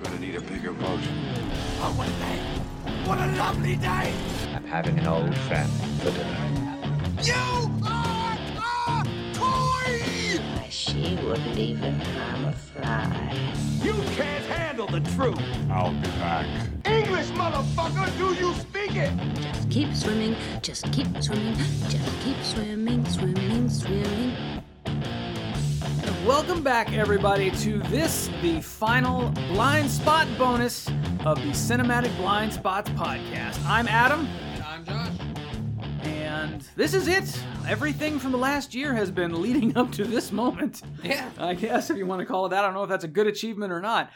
You're gonna need a bigger boat. Oh, what a day! What a lovely day! I'm having an old friend for dinner. You are a toy! She wouldn't even harm a fly. You can't handle the truth. I'll be back. English, motherfucker, do you speak it? Just keep swimming, just keep swimming, just keep swimming, swimming, swimming. Welcome back, everybody, to this, the final blind spot bonus of the Cinematic Blind Spots podcast. I'm Adam, And I'm Josh. and this is it. Everything from the last year has been leading up to this moment. Yeah. I guess if you want to call it that, I don't know if that's a good achievement or not.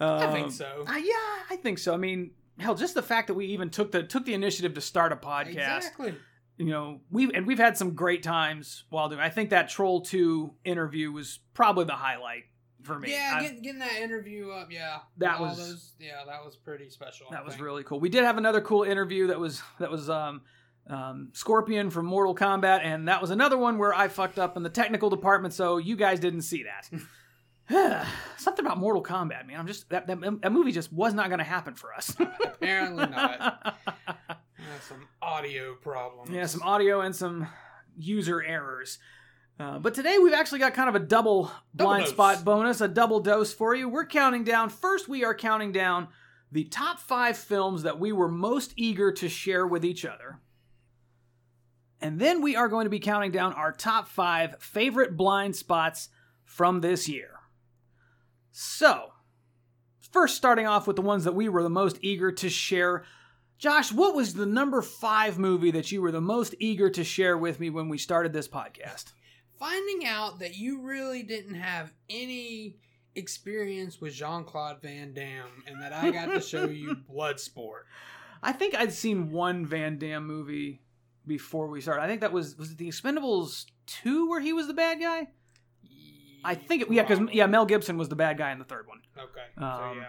I think Um, so. uh, yeah, I think so. I mean, hell, just the fact that we even took the took the initiative to start a podcast. Exactly. You know, we and we've had some great times while doing. I think that Troll Two interview was probably the highlight for me. Yeah, getting, getting that interview up, yeah. That was- those, yeah, that was pretty special. I that was think. really cool. We did have another cool interview that was that was um, um, Scorpion from Mortal Kombat, and that was another one where I fucked up in the technical department, so you guys didn't see that. Something about Mortal Kombat, man. I'm just that that, that movie just was not going to happen for us. Apparently not. Yeah, some audio problems. Yeah, some audio and some user errors. Uh, but today we've actually got kind of a double blind dose. spot bonus, a double dose for you. We're counting down. First, we are counting down the top five films that we were most eager to share with each other. And then we are going to be counting down our top five favorite blind spots from this year. So, first starting off with the ones that we were the most eager to share Josh, what was the number five movie that you were the most eager to share with me when we started this podcast? Finding out that you really didn't have any experience with Jean Claude Van Damme and that I got to show you Bloodsport. I think I'd seen one Van Damme movie before we started. I think that was was it The Expendables two where he was the bad guy. I think it, yeah, because yeah, Mel Gibson was the bad guy in the third one. Okay. Um, so yeah.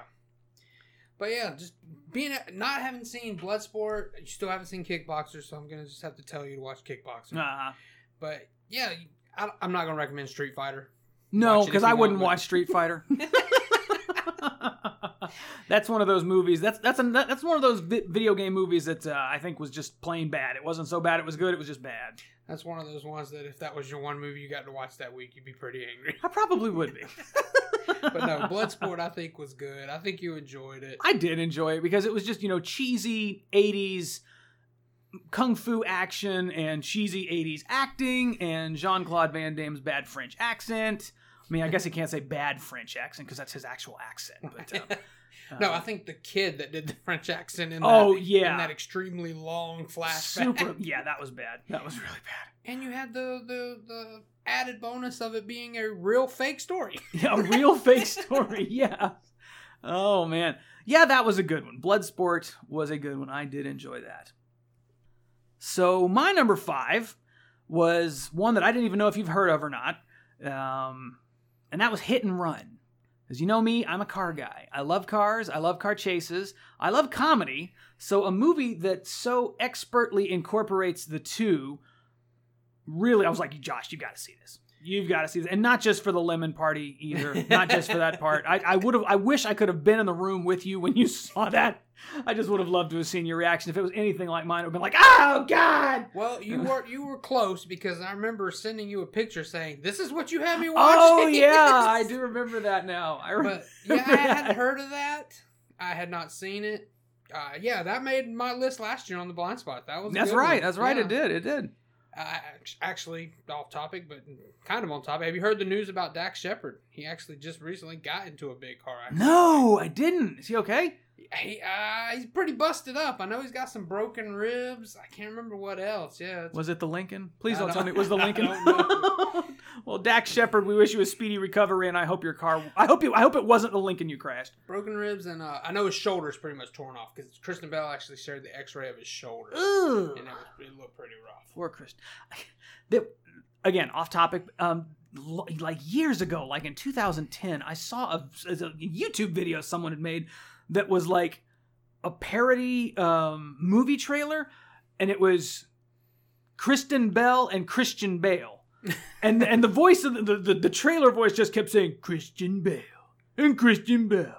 But yeah, just being not having seen Bloodsport, you still haven't seen Kickboxer, so I'm gonna just have to tell you to watch Kickboxer. Uh, But yeah, I, I'm not gonna recommend Street Fighter. no, Watch it if because I wouldn't but- watch Street Fighter. that's one of those movies. That's that's a, that's one of those vi- video game movies that uh, I think was just plain bad. It wasn't so bad. It was good. It was just bad. That's one of those ones that if that was your one movie you got to watch that week, you'd be pretty angry. I probably would be. But no, Bloodsport I think was good. I think you enjoyed it. I did enjoy it because it was just, you know, cheesy 80s kung fu action and cheesy 80s acting and Jean Claude Van Damme's bad French accent. I mean, I guess he can't say bad French accent because that's his actual accent. But uh, no, I think the kid that did the French accent in Oh, that, yeah. in that extremely long flashback. super. Yeah, that was bad. That was really bad. And you had the, the the added bonus of it being a real fake story. Yeah, a real fake story. Yeah. Oh man. Yeah, that was a good one. Bloodsport was a good one. I did enjoy that. So my number five was one that I didn't even know if you've heard of or not, um, and that was Hit and Run. As you know me, I'm a car guy. I love cars. I love car chases. I love comedy. So a movie that so expertly incorporates the two, really, I was like, Josh, you got to see this. You've got to see this, and not just for the lemon party either. not just for that part. I, I would have. I wish I could have been in the room with you when you saw that. I just would have loved to have seen your reaction. If it was anything like mine, it would have been like, "Oh God!" Well, you were you were close because I remember sending you a picture saying, "This is what you had me watching." Oh yeah, I do remember that now. I remember. But yeah, I hadn't heard of that. I had not seen it. Uh, yeah, that made my list last year on the blind spot. That was That's right. one. That's right. Yeah. It did. It did. Uh, actually, off topic, but kind of on topic. Have you heard the news about Dax Shepard? He actually just recently got into a big car accident. No, I didn't. Is he okay? He, uh, he's pretty busted up. I know he's got some broken ribs. I can't remember what else. Yeah, it's- Was it the Lincoln? Please don't don't- tell me it was the I Lincoln. don't well, Dax Shepard, we wish you a speedy recovery, and I hope your car. I hope you. I hope it wasn't the Lincoln you crashed. broken ribs, and uh, I know his shoulder's pretty much torn off because Kristen Bell actually shared the X-ray of his shoulder, Ugh. and it, was, it looked pretty rough. Poor Chris. That, again, off topic. Um, like years ago, like in 2010, I saw a, a YouTube video someone had made that was like a parody um, movie trailer, and it was Kristen Bell and Christian Bale, and and the voice of the, the the trailer voice just kept saying Christian Bale and Christian Bell.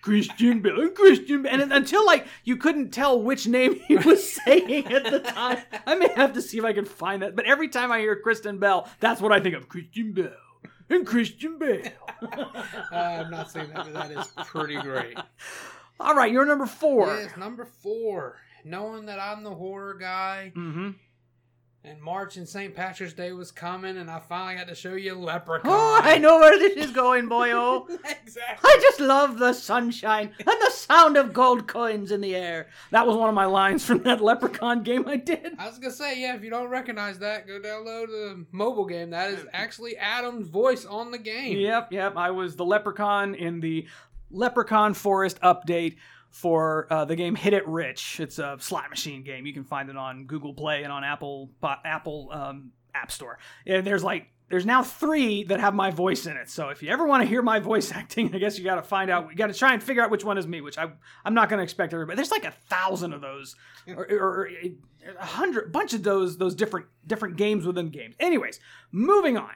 Christian Bale and Christian Bale. And until like you couldn't tell which name he was saying at the time. I may have to see if I can find that. But every time I hear Kristen Bell, that's what I think of Christian Bell and Christian Bale. Uh, I'm not saying that, but that is pretty great. All right, you're number four. Yes, number four. Knowing that I'm the horror guy, Mm-hmm. And March and St. Patrick's Day was coming, and I finally got to show you oh, Leprechaun. Oh, I know where this is going, boy. Oh. exactly. I just love the sunshine and the sound of gold coins in the air. That was one of my lines from that Leprechaun game I did. I was gonna say, yeah. If you don't recognize that, go download the mobile game. That is actually Adam's voice on the game. Yep, yep. I was the Leprechaun in the Leprechaun Forest update for uh, the game Hit It Rich. It's a slot machine game. You can find it on Google Play and on Apple Apple um, App Store. And there's like there's now three that have my voice in it. So if you ever want to hear my voice acting, I guess you got to find out. You got to try and figure out which one is me. Which I I'm not going to expect everybody. There's like a thousand of those, or, or, a hundred, bunch of those those different different games within games. Anyways, moving on.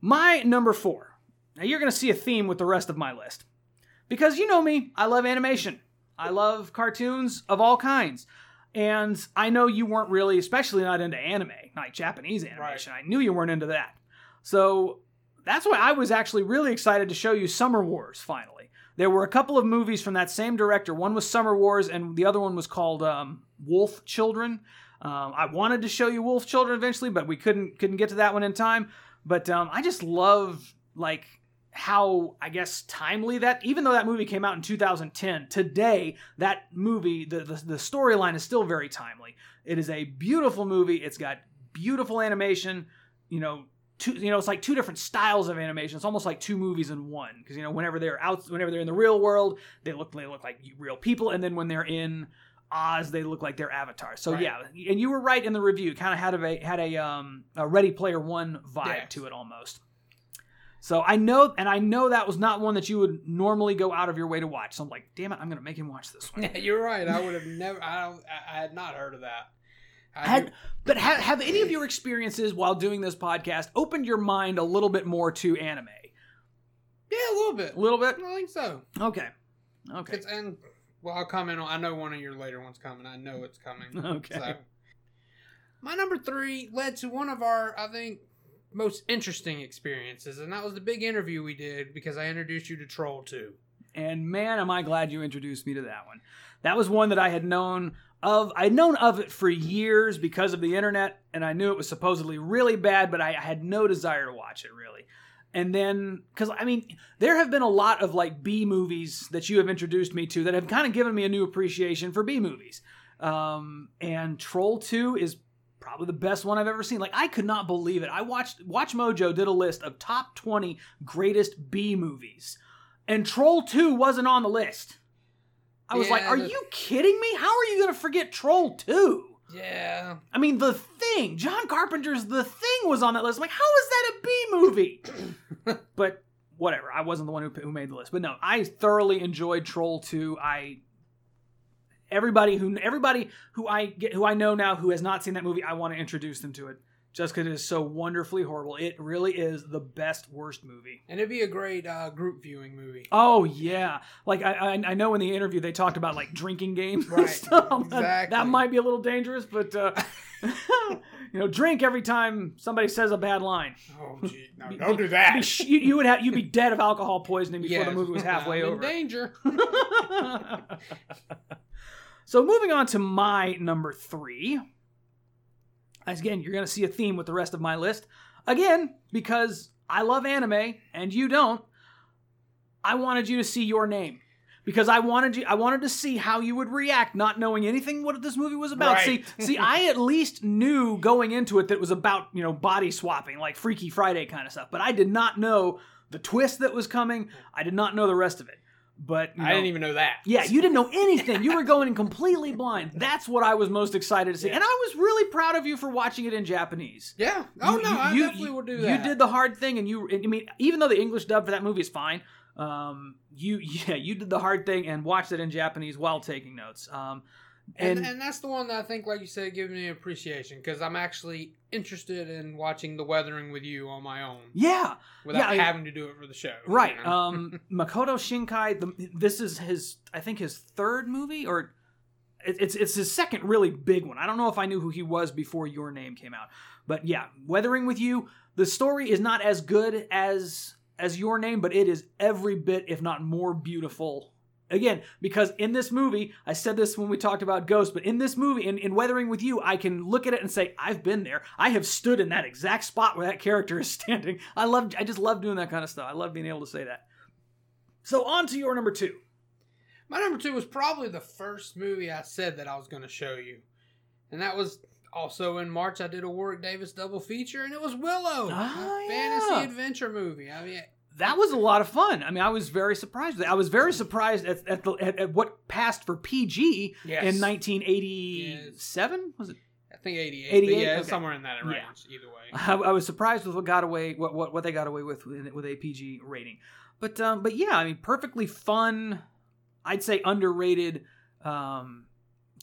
My number four. Now you're going to see a theme with the rest of my list. Because you know me, I love animation. I love cartoons of all kinds. And I know you weren't really, especially not into anime, like Japanese animation. I knew you weren't into that. So that's why I was actually really excited to show you Summer Wars finally. There were a couple of movies from that same director. One was Summer Wars, and the other one was called um, Wolf Children. Um, I wanted to show you Wolf Children eventually, but we couldn't couldn't get to that one in time. But um, I just love like how I guess timely that even though that movie came out in 2010, today that movie the the, the storyline is still very timely. It is a beautiful movie. It's got beautiful animation. You know, two you know it's like two different styles of animation. It's almost like two movies in one because you know whenever they're out whenever they're in the real world they look they look like real people, and then when they're in Oz, they look like their avatars. So Right. yeah, and you were right in the review. Kind of had a had a um a Ready Player One vibe Yes. to it almost. So I know, and I know that was not one that you would normally go out of your way to watch. So I'm like, damn it, I'm gonna make him watch this one. Yeah, you're right. I would have never. I don't. I, had not heard of that. I Had, but have, have any of your experiences while doing this podcast opened your mind a little bit more to anime? yeah, a little bit. A little bit. I think so. Okay. Okay. It's, and well, I'll comment on. I know one of your later ones coming. I know it's coming. Okay. So, my number three led to one of our, I think, most interesting experiences, and that was the big interview we did because I introduced you to Troll Two. And man, am I glad you introduced me to that one. That was one that I had known of. I'd known of it for years because of the internet, and I knew it was supposedly really bad, but I, I had no desire to watch it really. And then, because I mean, there have been a lot of like B movies that you have introduced me to that have kind of given me a new appreciation for B movies. Um, and Troll 2 is probably the best one I've ever seen. Like, I could not believe it. I watched, Watch Mojo did a list of top 20 greatest B movies and Troll 2 wasn't on the list. I was like, are the- you kidding me? How are you going to forget Troll 2? Yeah, I mean, The Thing, John Carpenter's The Thing was on that list. I'm like, how is that a B movie? but whatever. I wasn't the one who, who made the list. But no, I thoroughly enjoyed Troll 2. I everybody who everybody who I get who I know now who has not seen that movie, I want to introduce them to it just because it is so wonderfully horrible. It really is the best worst movie. and it'd be a great uh, group viewing movie. Oh yeah, like I, I I know in the interview they talked about like drinking games Right, exactly. That might be a little dangerous, but uh, you know, drink every time somebody says a bad line. Oh, gee, no, Be- don't be- do that. be sh- you, you would have you'd be dead of alcohol poisoning before the movie was halfway over. In danger. so moving on to my number three. As Again, you're going to see a theme with the rest of my list. Again, because I love anime and you don't, I wanted you to see your name. Because I wanted you I wanted to see how you would react not knowing anything what this movie was about. Right. See, see I at least knew going into it that it was about, you know, body swapping, like Freaky Friday kind of stuff. But I did not know the twist that was coming. I did not know the rest of it. But you I didn't even know that. yeah, you didn't know anything. You were going in completely blind. That's what I was most excited to see. And I was really proud of you for watching it in Japanese. Yeah. Oh You- no, you- I you- definitely will do that. You did the hard thing, and you. I mean, even though the English dub for that movie is fine, um, you yeah, you did the hard thing and watched it in Japanese while taking notes. Um, And, And, and that's the one that I think, like you said, gives me appreciation because I'm actually interested in watching The Weathering with you on my own yeah, without I- having to do it for the show. you right. know? Um, Makoto Shinkai. The, this is his, I think, his third movie, or it, it's it's his second really big one. I don't know if I knew who he was before Your Name came out, but yeah, Weathering with You. The story is not as good as as Your Name, but it is every bit, if not more, beautiful. Again, because in this movie, I said this when we talked about Ghost, but in this movie, in, in Weathering with You, I can look at it and say, I've been there. I have stood in that exact spot where that character is standing. I love, I just love doing that kind of stuff. I love being able to say that. So on to your number two. My number two was probably the first movie I said that I was going to show you. And that was also in March. I did a Warwick Davis double feature, and it was Willow, a ah, fantasy yeah. adventure movie. I mean, That was a lot of fun. I mean, I was very surprised. I was very surprised at, at, the, at, at what passed for PG Yes. in 1987. Was it? I think 88. 88? yeah, Okay. somewhere in that range, Yeah. either way. I, I was surprised with what got away, what what, what they got away with with with a PG rating. But um, but yeah, I mean, perfectly fun. I'd say underrated um,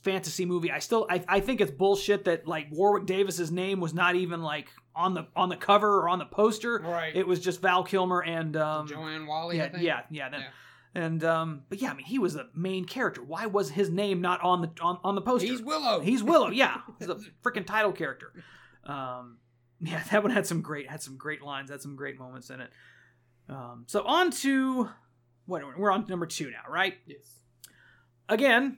fantasy movie. I still I, I think it's bullshit that like Warwick Davis's name was not even like on the on the cover or on the poster. Right. It was just Val Kilmer and um, Joanne Whalley, I yeah, think. yeah, yeah, then- Yeah. And um, but yeah, I mean, he was the main character. Why was his name not on the on, on the poster? He's Willow. He's Willow. Yeah, he's a freaking title character. Um, yeah, that one had some great had some great lines, had some great moments in it. Um, so on to what we're on to number two now, right? Yes. Again,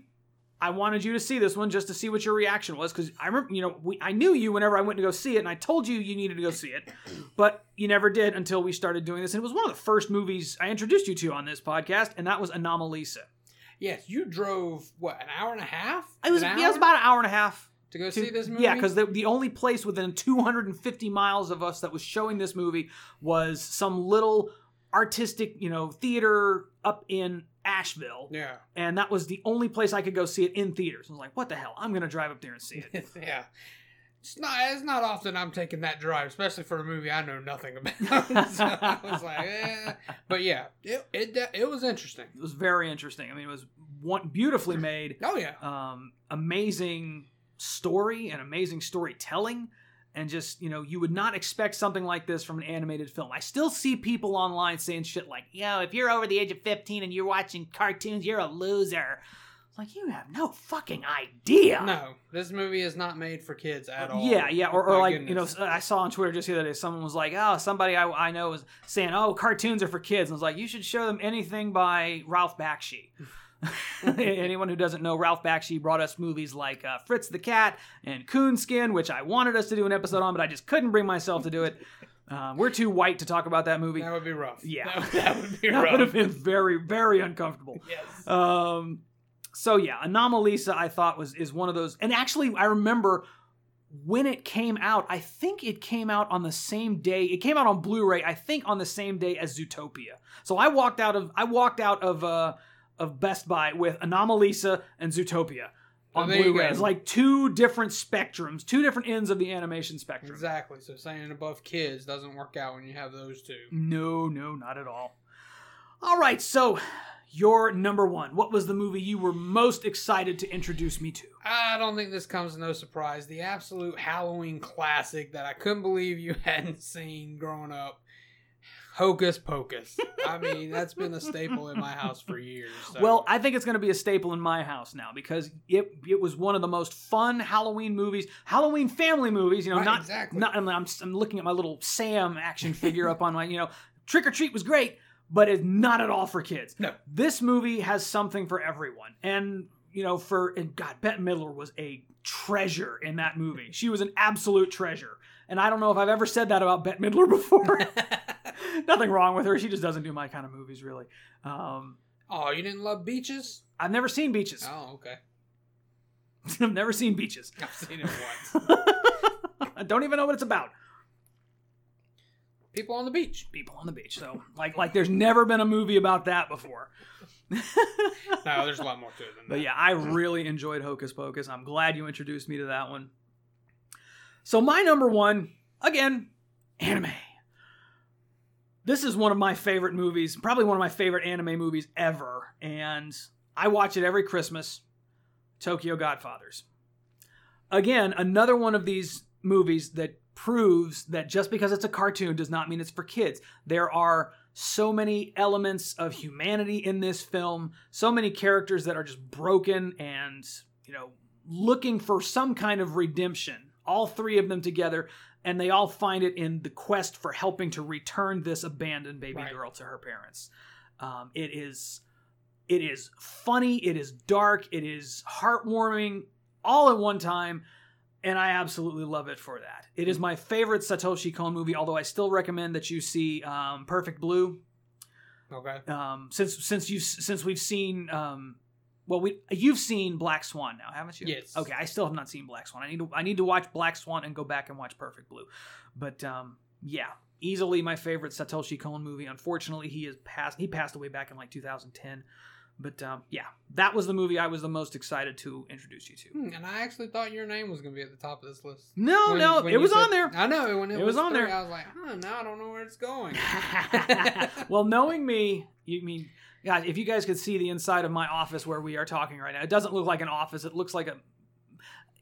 I wanted you to see this one just to see what your reaction was because I remember, you know, we, I knew you whenever I went to go see it, and I told you you needed to go see it, but you never did until we started doing this. And it was one of the first movies I introduced you to on this podcast, and that was Anomalisa. Yes, you drove, what, an hour and a half? It was yeah, it was about an hour and a half. to go to- see this movie? Yeah, because the, the only place within 250 miles of us that was showing this movie was some little artistic, you know, theater up in Asheville. Yeah. And that was the only place I could go see it in theaters. I was like, what the hell? I'm going to drive up there and see it. yeah. It's not. It's not often I'm taking that drive, especially for a movie I know nothing about. so I was like, eh. but yeah, it, it, it was interesting. It was very interesting. I mean, it was one beautifully made, Oh yeah, um, amazing story and amazing storytelling. And just, you know, you would not expect something like this from an animated film. I still see people online saying shit like, yo, if you're over the age of 15 and you're watching cartoons, you're a loser. Like, you have no fucking idea. no, this movie is not made for kids at all. Yeah, yeah, or, or like you know. I saw on Twitter just the other day, someone was like, "Oh, somebody I, I know was saying, oh, cartoons are for kids." And I was like, "You should show them anything by Ralph Bakshi." Anyone who doesn't know, Ralph Bakshi brought us movies like uh, Fritz the Cat and Coonskin, which I wanted us to do an episode on, but I just couldn't bring myself to do it. Uh, we're too white to talk about that movie. that would be rough. Yeah. that, that would be That rough. would have been very, very uncomfortable. yes. Um, so yeah, Anomalisa I thought was is one of those, and actually I remember when it came out. I think it came out on the same day. It came out on Blu-ray. I think on the same day as Zootopia. So I walked out of I walked out of uh of Best Buy with Anomalisa and Zootopia on there you Blu-ray. go. It's like two different spectrums, two different ends of the animation spectrum. Exactly. So saying above kids doesn't work out when you have those two. No, no, not at all. All right, so your number one. What was the movie you were most excited to introduce me to? I don't think this comes as no surprise. The absolute Halloween classic that I couldn't believe you hadn't seen growing up. Hocus Pocus. I mean, that's been a staple in my house for years. so- Well, I think it's going to be a staple in my house now because it it was one of the most fun Halloween movies, Halloween family movies. You know, Right, not exactly. not. I'm, I'm I'm looking at my little Sam action figure up on my. You know, Trick or Treat was great, but it's not at all for kids. No. this movie has something for everyone, and you know, for and God, Bette Midler was a treasure in that movie. She was an absolute treasure, and I don't know if I've ever said that about Bette Midler before. Nothing wrong with her. She just doesn't do my kind of movies, really. Um, oh, you didn't love beaches? I've never seen Beaches. Oh, okay. I've never seen Beaches. I've seen it once. I don't even know what it's about. People on the beach. People on the beach. So, like, like there's never been a movie about that before. No, there's a lot more to it than But that. yeah, I really enjoyed Hocus Pocus. I'm glad you introduced me to that one. So my number one, again, anime. This is one of my favorite movies, probably one of my favorite anime movies ever, and I watch it every Christmas. Tokyo Godfathers. Again, another one of these movies that proves that just because it's a cartoon does not mean it's for kids. There are so many elements of humanity in this film, so many characters that are just broken and, you know, looking for some kind of redemption. All three of them together, and they all find it in the quest for helping to return this abandoned baby Right. girl to her parents. Um, it is it is funny, it is dark, it is heartwarming, all at one time, and I absolutely love it for that. It is my favorite Satoshi Kon movie, although I still recommend that you see um, Perfect Blue. Okay. Um, since since you since we've seen um, well we you've seen Black Swan now, haven't you? Yes. Okay, I still have not seen Black Swan. I need to I need to watch Black Swan and go back and watch Perfect Blue. But um, yeah, easily my favorite Satoshi Kon movie. Unfortunately, he is passed. He passed away back in like 2010. But um, yeah, that was the movie I was the most excited to introduce you to. Hmm, and I actually thought your name was going to be at the top of this list. No, When- no, when it was said- on there. I know when it, It was on three, there. I was like, huh, now I don't know where it's going. well, knowing me, you mean, God, if you guys could see the inside of my office where we are talking right now, it doesn't look like an office. It looks like a.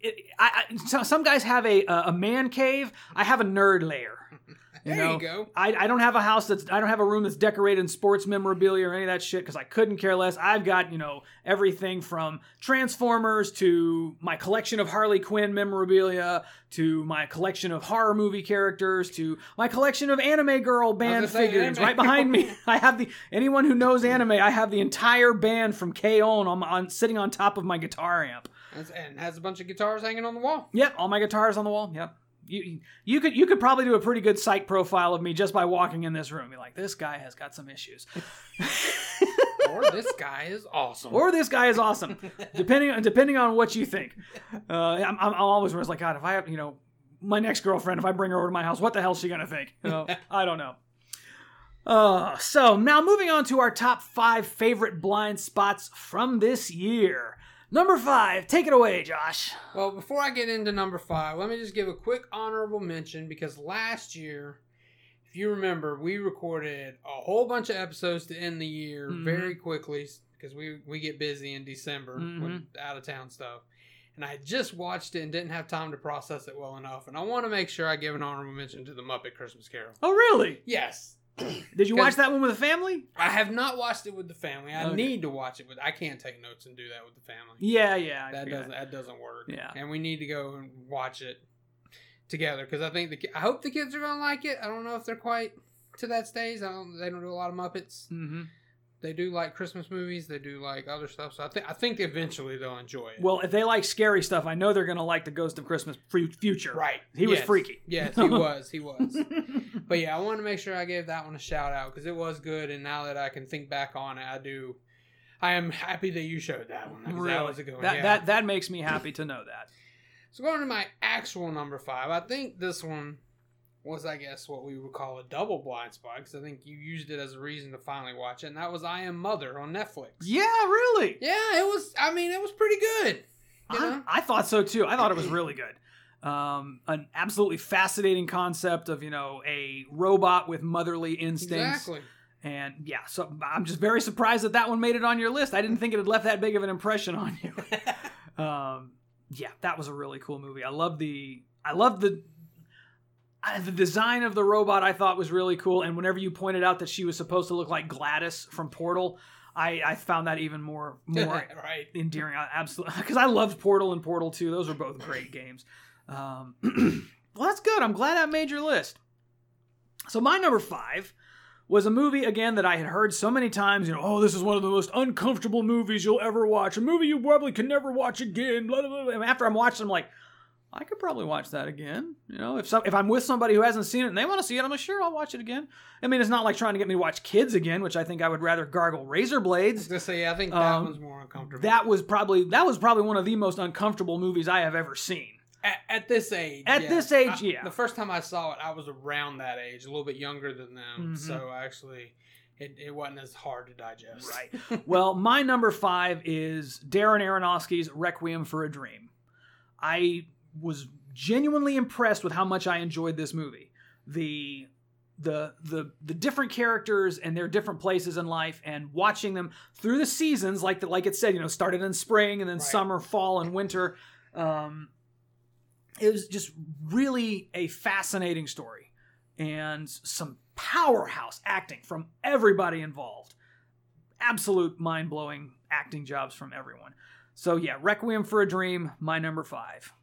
It, I, I, so- some guys have a a man cave. I have a nerd lair. You there know? you go. I, I don't have a house that's I don't have a room that's decorated in sports memorabilia or any of that shit because I couldn't care less. I've got you know everything from Transformers to my collection of Harley Quinn memorabilia to my collection of horror movie characters to my collection of anime girl band figurines right behind me. I have the anyone who knows anime. I have the entire band from K-On! on, on sitting on top of my guitar amp. That's- And has a bunch of guitars hanging on the wall. Yep, all my guitars on the wall. Yep. You you could you could probably do a pretty good psych profile of me just by walking in this room. Be like, this guy has got some issues, or this guy is awesome. or this guy is awesome, depending on depending on what you think. Uh, I'm, I'm always was like, God, if I have you know my next girlfriend, if I bring her over to my house, what the hell's she gonna think? You know, I don't know. Uh, so now moving on to our top five favorite blind spots from this year. Number five, take it away, Josh. Well, before I get into number five, let me just give a quick honorable mention because last year, if you remember, we recorded a whole bunch of episodes to end the year Mhm. very quickly because we we get busy in December with Mhm. out of town stuff. And I just watched it and didn't have time to process it well enough. And I want to make sure I give an honorable mention to the Muppet Christmas Carol. Oh, really? Yes, Did you watch that one with the family? I have not watched it with the family. I Okay. need to watch it with. I can't take notes and do that with the family. Yeah, yeah. I that doesn't that doesn't work. Yeah. and we need to go and watch it together because I think the I hope the kids are gonna like it. I don't know if they're quite to that stage. I don't. They don't do a lot of Muppets. hmm They do like Christmas movies. They do like other stuff. So I think I think eventually they'll enjoy it. Well, if they like scary stuff, I know they're gonna like the Ghost of Christmas Fu- Future. right. He was freaky. Yes, he was. He was. But yeah, I want to make sure I gave that one a shout out because it was good. And now that I can think back on it, I do. I am happy that you showed that one. really, That was a good one. that, yeah. that that makes me happy to know that. So going to my actual number five, I think this one was, I guess, what we would call a double blind spot because I think you used it as a reason to finally watch it, and that was I Am Mother on Netflix. Yeah, really. Yeah, it was. I mean, it was pretty good. You I, know? I thought so too. I thought it was really good. Um, an absolutely fascinating concept of you know a robot with motherly instincts. Exactly. And yeah, so I'm just very surprised that that one made it on your list. I didn't think it had left that big of an impression on you. um, yeah, that was a really cool movie. I love the I love the the design of the robot. I thought was really cool. And whenever you pointed out that she was supposed to look like Gladys from Portal, I, I found that even more more right. endearing. I Absolutely, because I loved Portal and Portal 2. Those are both great games. Um, well, that's good. I'm glad I made your list. So my number five was a movie again that I had heard so many times. You know, oh, this is one of the most uncomfortable movies you'll ever watch. A movie you probably can never watch again. Blah, blah, blah. And after I'm watching, I'm like. I could probably watch that again. You know, if some, if I'm with somebody who hasn't seen it and they want to see it, I'm like, sure, I'll watch it again. I mean, it's not like trying to get me to watch Kids again, which I think I would rather gargle razor blades. gonna say, yeah, I think that Um, one's more uncomfortable. That was probably that was probably one of the most uncomfortable movies I have ever seen. at, at this age. At yeah. this age, I- yeah. The first time I saw it, I was around that age, a little bit younger than them, Mhm. so actually, it, it wasn't as hard to digest. Right. well, my number five is Darren Aronofsky's Requiem for a Dream. I was genuinely impressed with how much I enjoyed this movie. The the the the different characters and their different places in life and watching them through the seasons like the, like it said you know started in spring and then Right. summer fall and winter um it was just really a fascinating story and some powerhouse acting from everybody involved absolute mind-blowing acting jobs from everyone so yeah requiem for a dream my number five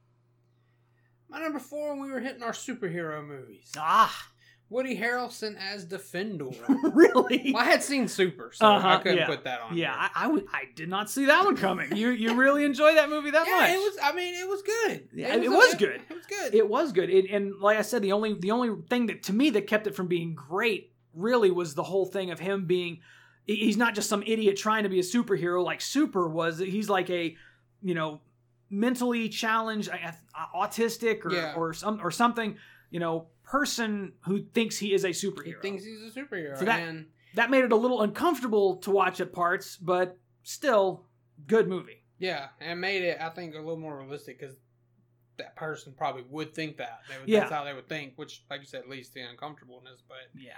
My number four, when we were hitting our superhero movies. ah Woody Harrelson as Defendor. really well, I had seen Super, so I Uh-huh, couldn't yeah. put that on. Yeah, here. I, I, did not see that one coming. You you really enjoyed that movie that much. yeah, much? it was. I mean, it was good. Yeah, it was good. It was good. It was good. It, and like I said, the only the only thing that to me that kept it from being great really was the whole thing of him being. He's not just some idiot trying to be a superhero like Super was. He's like a, you know, mentally challenged, autistic or Yeah. or some or something. You know, person who thinks he is a superhero. he thinks he's a superhero, So that- and that made it a little uncomfortable to watch at parts, but still good movie. yeah, and made it. I think a little more realistic because that person probably would think that. They would, Yeah. That's how they would think. Which, like you said, leads to the uncomfortableness. But Yeah.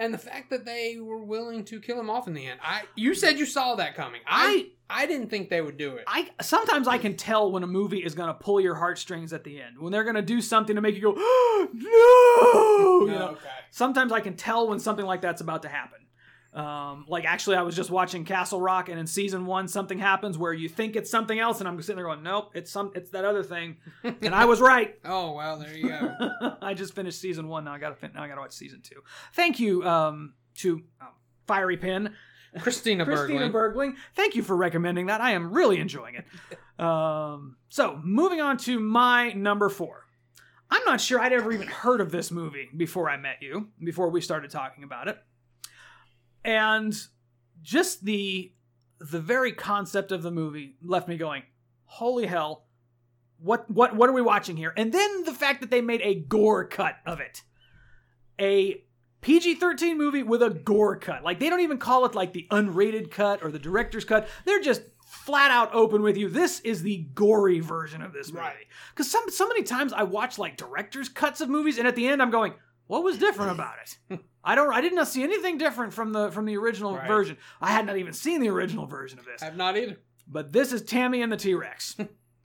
And the fact that they were willing to kill him off in the end. I you said you saw that coming. I I, didn't think they would do it. I sometimes I can tell when a movie is going to pull your heartstrings at the end. When they're going to do something to make you go, "No!" Oh, you know. okay. Sometimes I can tell when something like that's about to happen. Um, like actually, I was just watching Castle Rock, and in season one, something happens where you think it's something else, and I'm sitting there going, "Nope, it's some, it's that other thing," and I was right. Oh well, there you go. I just finished season one. Now I got to fin- now I got to watch season two. Thank you um, to um, Fiery Pen. Christina, Christina Bergling. Bergling. Thank you for recommending that. I am really enjoying it. Um, so, moving on to my number four. I'm not sure I'd ever even heard of this movie before I met you, before we started talking about it. And just the the very concept of the movie left me going, "Holy hell. What what what are we watching here?" And then the fact that they made a gore cut of it. A PG 13 movie with a gore cut. Like, they don't even call it like the unrated cut or the director's cut. They're just flat out open with you. This is the gory version of this movie. Right. Because some, so many times I watch like director's cuts of movies, and at the end I'm going, what was different about it? I don't. I did not see anything different from the from the original Right. version. I had not even seen the original version of this. I've not either. But this is Tammy and the T Rex.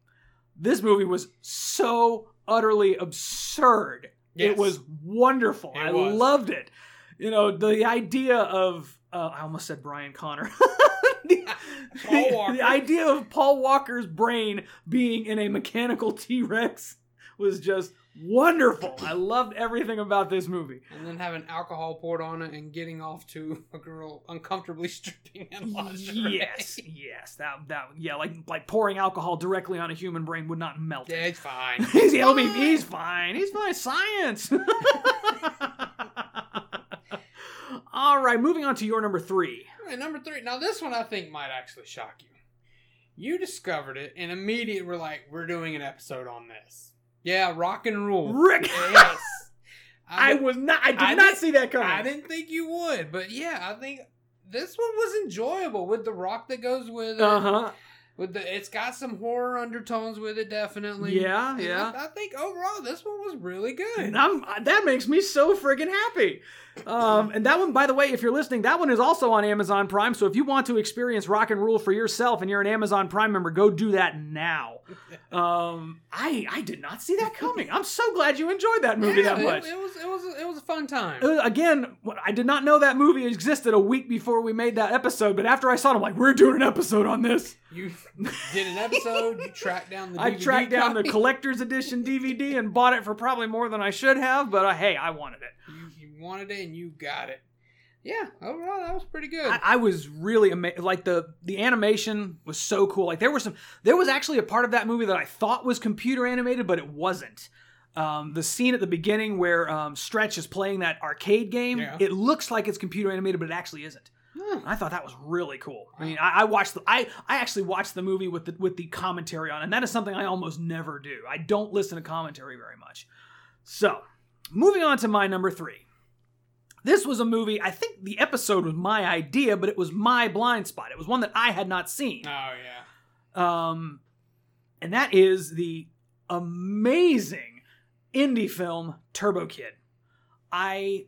this movie was so utterly absurd. It was wonderful. It I was. loved it. You know, the idea of uh, I almost said Brian Connor. the, Paul Walker. the idea of Paul Walker's brain being in a mechanical T Rex was just wonderful. I loved everything about this movie. And then having alcohol poured on it and getting off to a girl uncomfortably stripping in lingerie. Yes, yes, that that yeah, like like pouring alcohol directly on a human brain would not melt Yeah, it. it's fine. He's, be, he's fine. He's fine. Science. All right, moving on to your number three. Number three. Now this one I think might actually shock you. You discovered it and immediately were like, "We're doing an episode on this." Yeah, Rock and Rule. Rick. Yes. I did- was not. I did I not see that coming. I didn't think you would, but yeah, I think this one was enjoyable with the rock that goes with it. Uh huh. With the, it's got some horror undertones with it, definitely. Yeah, And yeah. I, I think overall this one was really good. And I'm, that makes me so friggin' happy. Um, and that one, by the way, if you're listening, that one is also on Amazon Prime. So if you want to experience Rock and Rule for yourself and you're an Amazon Prime member, go do that now. Um, I I did not see that coming. I'm so glad you enjoyed that movie Yeah, that it- much. It, was it was it was a fun time. Uh, again, I did not know that movie existed a week before we made that episode, but after I saw it, I'm like, we're doing an episode on this. You did an episode. You tracked down the. I DVD tracked down the collector's edition DVD and bought it for probably more than I should have, but uh, hey, I wanted it. You wanted it and you got it. Yeah, overall that was pretty good. I, I was really amazed. Like the the animation was so cool. Like there was some, there was actually a part of that movie that I thought was computer animated, but it wasn't. Um, the scene at the beginning where um, Stretch is playing that arcade game, Yeah. it looks like it's computer animated, but it actually isn't. Hmm. I thought that was really cool. I mean, I, I watched the, I I actually watched the movie with the with the commentary on, and that is something I almost never do. I don't listen to commentary very much. So, moving on to my number three. This was a movie. I think the episode was my idea, but it was my blind spot. It was one that I had not seen. Oh yeah. Um, and that is the amazing indie film Turbo Kid. I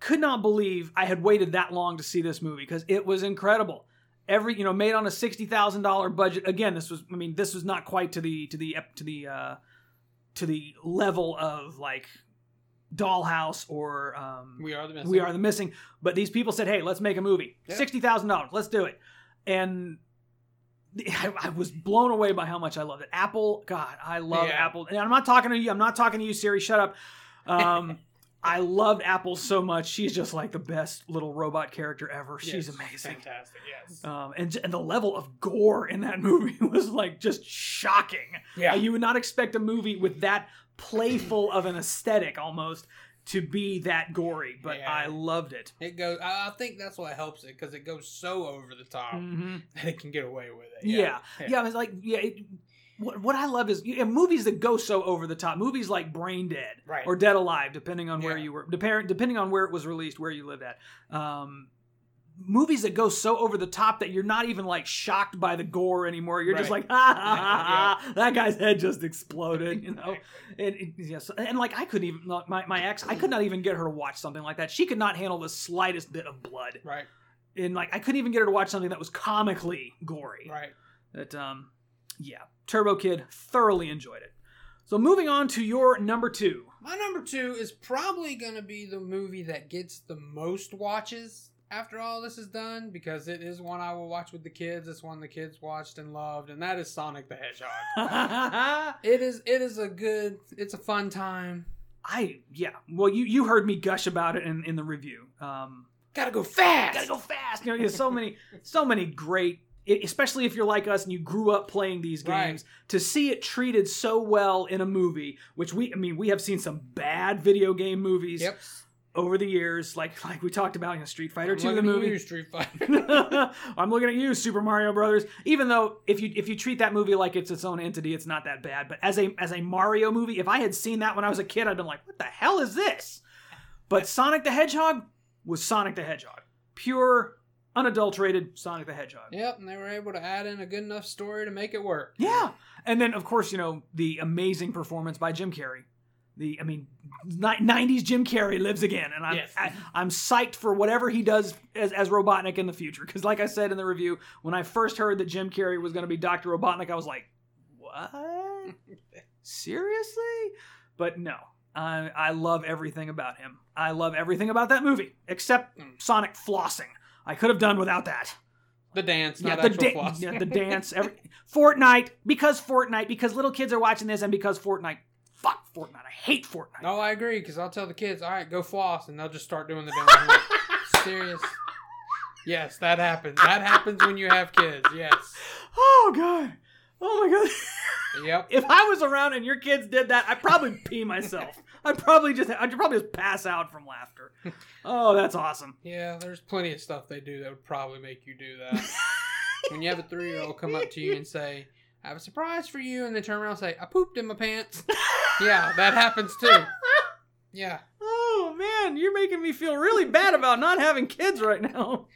could not believe I had waited that long to see this movie because it was incredible. Every you know, made on a sixty thousand dollar budget. Again, this was I mean, this was not quite to the to the to the uh, to the level of like Dollhouse or um, We are the missing. we are the missing. But these people said, "Hey, let's make a movie. Yeah. Sixty thousand dollars. Let's do it." And I, I was blown away by how much I loved it. Apple, God, I love Yeah. Apple. And I'm not talking to you. I'm not talking to you, Siri. Shut up. Um, I loved Apple so much. She's just like the best little robot character ever. She's amazing. Fantastic. Yes. Um, and, and the level of gore in that movie was like just shocking. Yeah. Uh, you would not expect a movie with that playful of an aesthetic almost to be that gory, but Yeah. I loved it. It goes. I think that's what helps it because it goes so over the top Mhm. that it can get away with it. Yeah, yeah. I was like, yeah. It, what, what I love is yeah, movies that go so over the top. Movies like Brain Dead Right. or Dead Alive, depending on where you were, depending depending on where it was released, where you lived at. Um, movies that go so over the top that you're not even like shocked by the gore anymore. You're just like, ha that guy's head just exploded. You know, and, and, yes, and like I couldn't even my my ex, I could not even get her to watch something like that. She could not handle the slightest bit of blood, Right. and like I couldn't even get her to watch something that was comically gory Right. that um yeah turbo kid thoroughly enjoyed it so moving on to your number two My number two is probably going to be the movie that gets the most watches after all this is done because it is one I will watch with the kids. It's one the kids watched and loved, and that is Sonic the Hedgehog. it is. It is a good. It's a fun time. I yeah well you you heard me gush about it in, in the review um Gotta go fast. gotta go fast you know there's so many so many great especially if you're like us and you grew up playing these Right. games to see it treated so well in a movie which we i mean we have seen some bad video game movies Yep. Over the years like like we talked about in Street Fighter 2 the movie you, Street Fighter. I'm looking at you, Super Mario Brothers. Even though if you if you treat that movie like it's its own entity, it's not that bad. But as a as a Mario movie, if I had seen that when I was a kid, I'd been like, "What the hell is this?" But Sonic the Hedgehog was Sonic the Hedgehog, pure, unadulterated Sonic the Hedgehog. yep, and they were able to add in a good enough story to make it work. Yeah, and then of course you know the amazing performance by Jim Carrey. The I mean, '90s Jim Carrey lives again, and I'm Yes. I, I'm psyched for whatever he does as, as Robotnik in the future. Because like I said in the review, when I first heard that Jim Carrey was going to be Doctor Robotnik, I was like, what? Seriously? But no, I I love everything about him. I love everything about that movie except Mm. Sonic flossing. I could have done without that The dance, yeah, the, da- yeah, the dance. Every Fortnite because Fortnite because little kids are watching this and because Fortnite. Fuck Fortnite. I hate Fortnite. No, I agree because I'll tell the kids, "All right, go floss," and they'll just start doing the dance. I'm Serious? Yes, that happens. That happens when you have kids. Yes. Oh god. Oh my god. Yep. if I was around and your kids did that, I'd probably pee myself. I'd probably just I'd probably just pass out from laughter. Oh, that's awesome. Yeah, there's plenty of stuff they do that would probably make you do that. when you have a three year old come up to you and say, I have a surprise for you, and they turn around and say, I pooped in my pants. Yeah, that happens too. Yeah. Oh man, you're making me feel really bad about not having kids right now.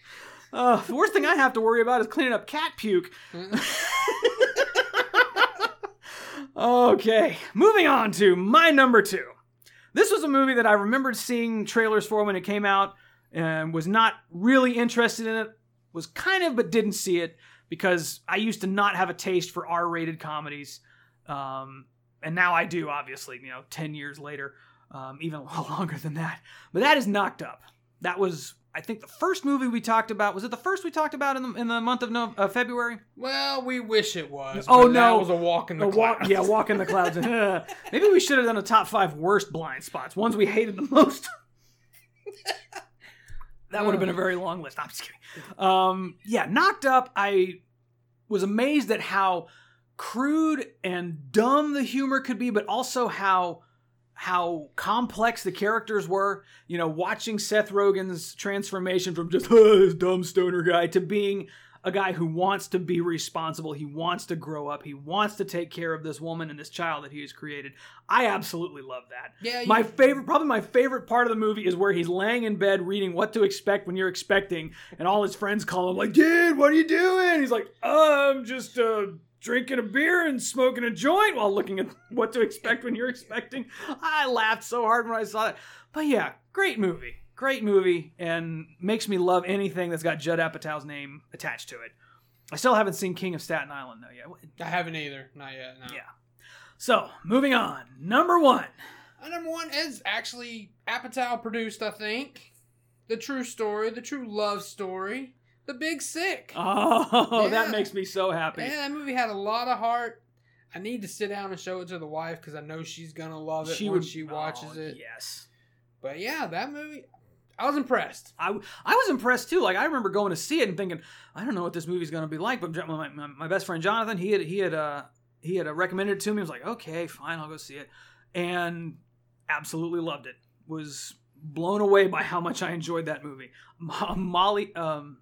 Uh, the worst thing I have to worry about is cleaning up cat puke. Okay, moving on to my number two. This was a movie that I remembered seeing trailers for when it came out and was not really interested in it. Was kind of, but didn't see it because I used to not have a taste for R rated comedies. Um, and now I do, obviously, you know, 10 years later, um, even a lot longer than that. But that is Knocked Up. That was, I think, the first movie we talked about. Was it the first we talked about in the, in the month of no, uh, February? Well, we wish it was. Oh, no. That was a walk in the walk, clouds. yeah, walk in the clouds. Maybe we should have done a top five worst blind spots, ones we hated the most. that would have been a very long list. I'm just kidding. Um, yeah, knocked up. I was amazed at how crude and dumb the humor could be, but also how how complex the characters were. You know, watching Seth Rogen's transformation from just this dumb stoner guy to being a guy who wants to be responsible. He wants to grow up. He wants to take care of this woman and this child that he has created. I absolutely love that. Yeah, you- My favorite, probably my favorite part of the movie is where he's laying in bed reading what to expect when you're expecting, and all his friends call him like, "Dude, what are you doing?" He's like, "I'm just uh, drinking a beer and smoking a joint while looking at what to expect when you're expecting." I laughed so hard when I saw it. But yeah, great movie. great movie and makes me love anything that's got Judd Apatow's name attached to it. I still haven't seen King of Staten Island though yet. I haven't either. Not yet. No. Yeah. So moving on, number one. Uh, number one is actually Apatow produced, I think. The true story, the true love story, The Big Sick. Oh, that makes me so happy. Yeah, that movie had a lot of heart. I need to sit down and show it to the wife because I know she's gonna love it she when would she watches oh, it. Yes. But yeah, that movie, I was impressed. I, I was impressed too. Like I remember going to see it and thinking, I don't know what this movie's going to be like. But my, my, my best friend Jonathan, he had he had uh he had uh, recommended it to me. I was like, okay, fine, I'll go see it, and absolutely loved it. Was blown away by how much I enjoyed that movie. Molly, um,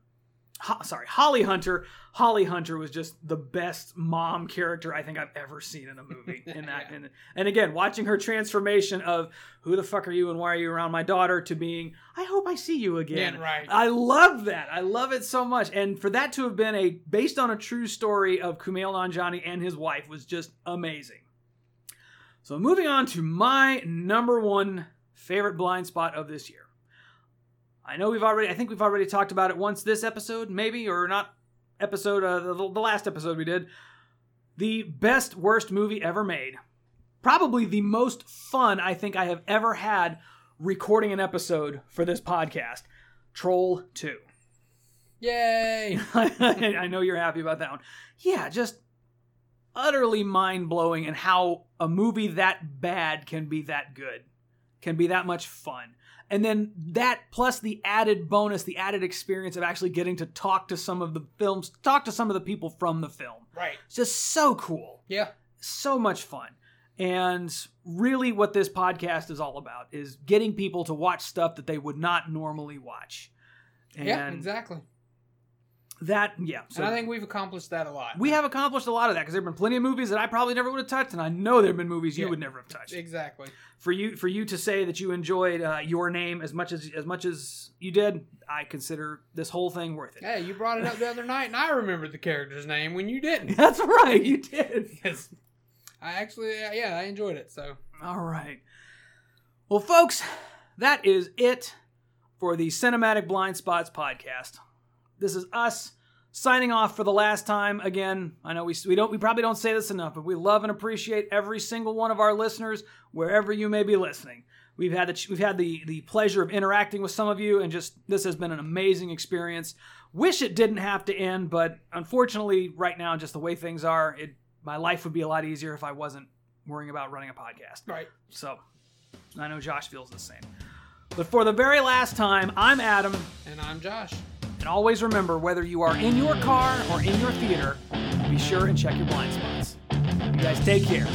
Ho- sorry, Holly Hunter. Holly Hunter was just the best mom character I think I've ever seen in a movie. In that, Yeah. and, and again, watching her transformation of who the fuck are you and why are you around my daughter to being, I hope I see you again. Yeah, right. I love that. I love it so much. And for that to have been a based on a true story of Kumail Nanjiani and his wife was just amazing. So moving on to my number one favorite blind spot of this year. I know we've already I think we've already talked about it once this episode, maybe, or not episode uh, the, the last episode we did. The best worst movie ever made. Probably the most fun I think I have ever had recording an episode for this podcast. Troll 2. Yay! I know you're happy about that one. Yeah, just utterly mind blowing and how a movie that bad can be that good, can be that much fun. And then that plus the added bonus, the added experience of actually getting to talk to some of the films, talk to some of the people from the film. right. It's just so cool Yeah. so much fun. And really, what this podcast is all about is getting people to watch stuff that they would not normally watch. And yeah, exactly. That, yeah. So and I think we've accomplished that a lot. we have accomplished a lot of that because there have been plenty of movies that I probably never would have touched, and I know there have been movies you Yeah. would never have touched. exactly. For you, for you to say that you enjoyed uh, your name as much as as much as you did, I consider this whole thing worth it. Hey, you brought it up the other night, and I remembered the character's name when you didn't. That's right, you did. Yes. I actually, yeah, I enjoyed it. So All right. Well, folks, that is it for the Cinematic Blind Spots podcast. This is us signing off for the last time. Again, I know we we don't we probably don't say this enough, but we love and appreciate every single one of our listeners wherever you may be listening. We've had the we've had the the pleasure of interacting with some of you, and just this has been an amazing experience. Wish it didn't have to end, but unfortunately, right now, just the way things are, it my life would be a lot easier if I wasn't worrying about running a podcast. right. So I know Josh feels the same. But for the very last time, I'm Adam, And I'm Josh. And always remember whether you are in your car or in your theater, be sure and check your blind spots. You guys take care.